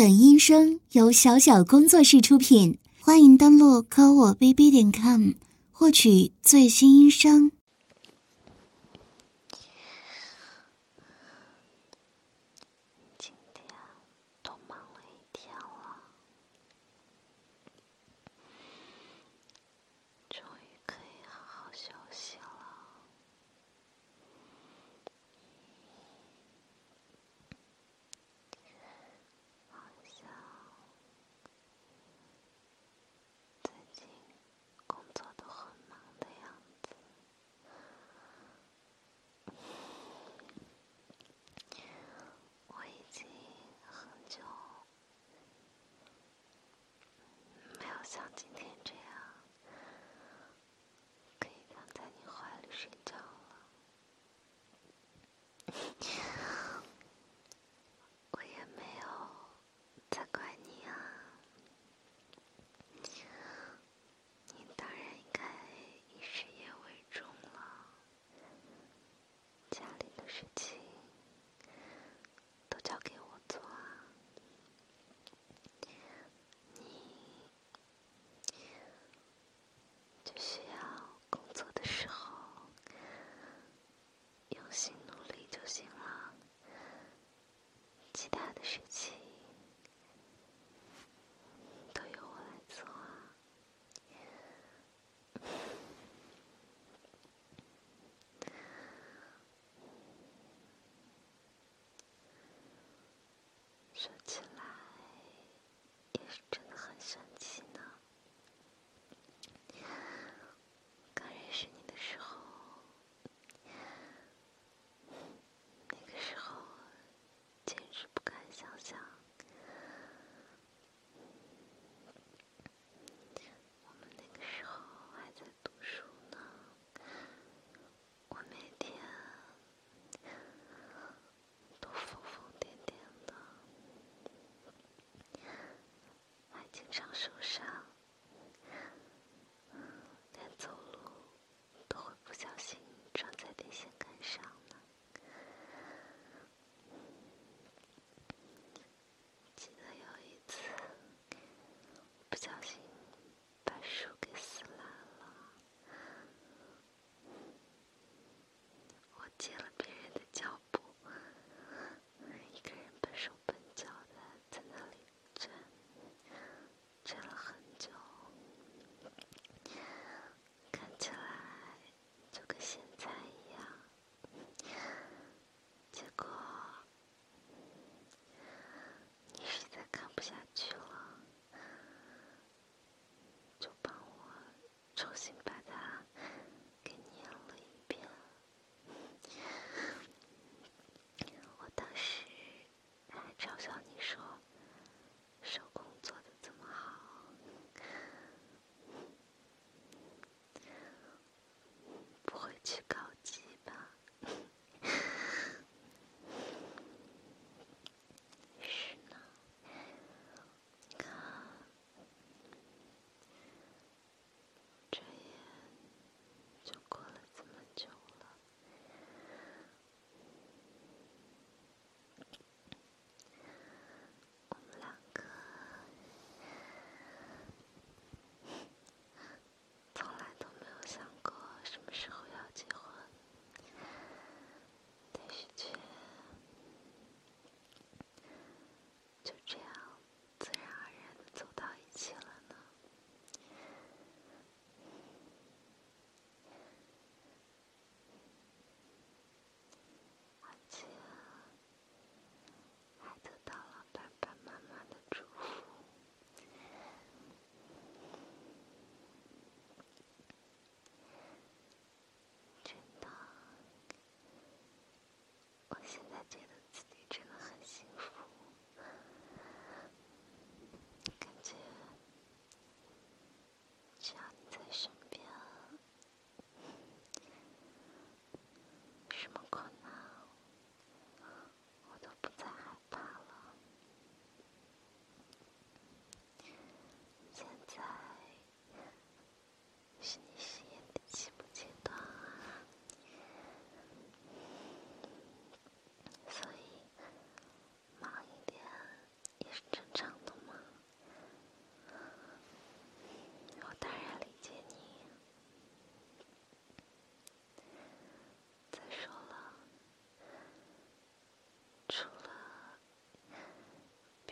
本音声由小小工作室出品，欢迎登录科我 bb 点 com 获取最新音声。其他的事情都由我来做，睡觉。фокусе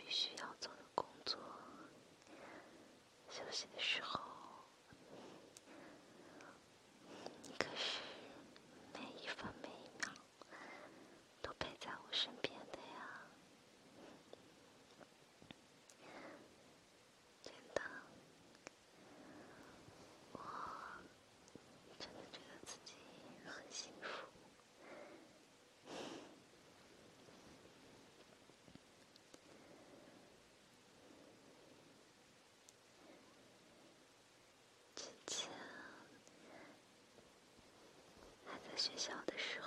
必须要做的工作休息的时候学校的事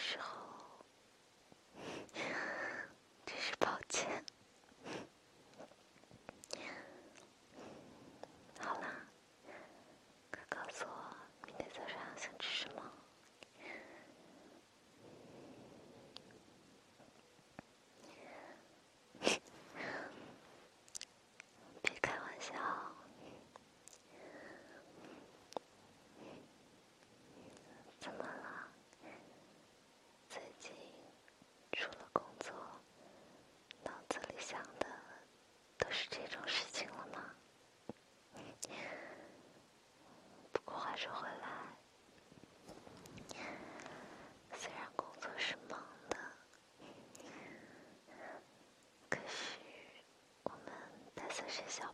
时候学校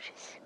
Jésus.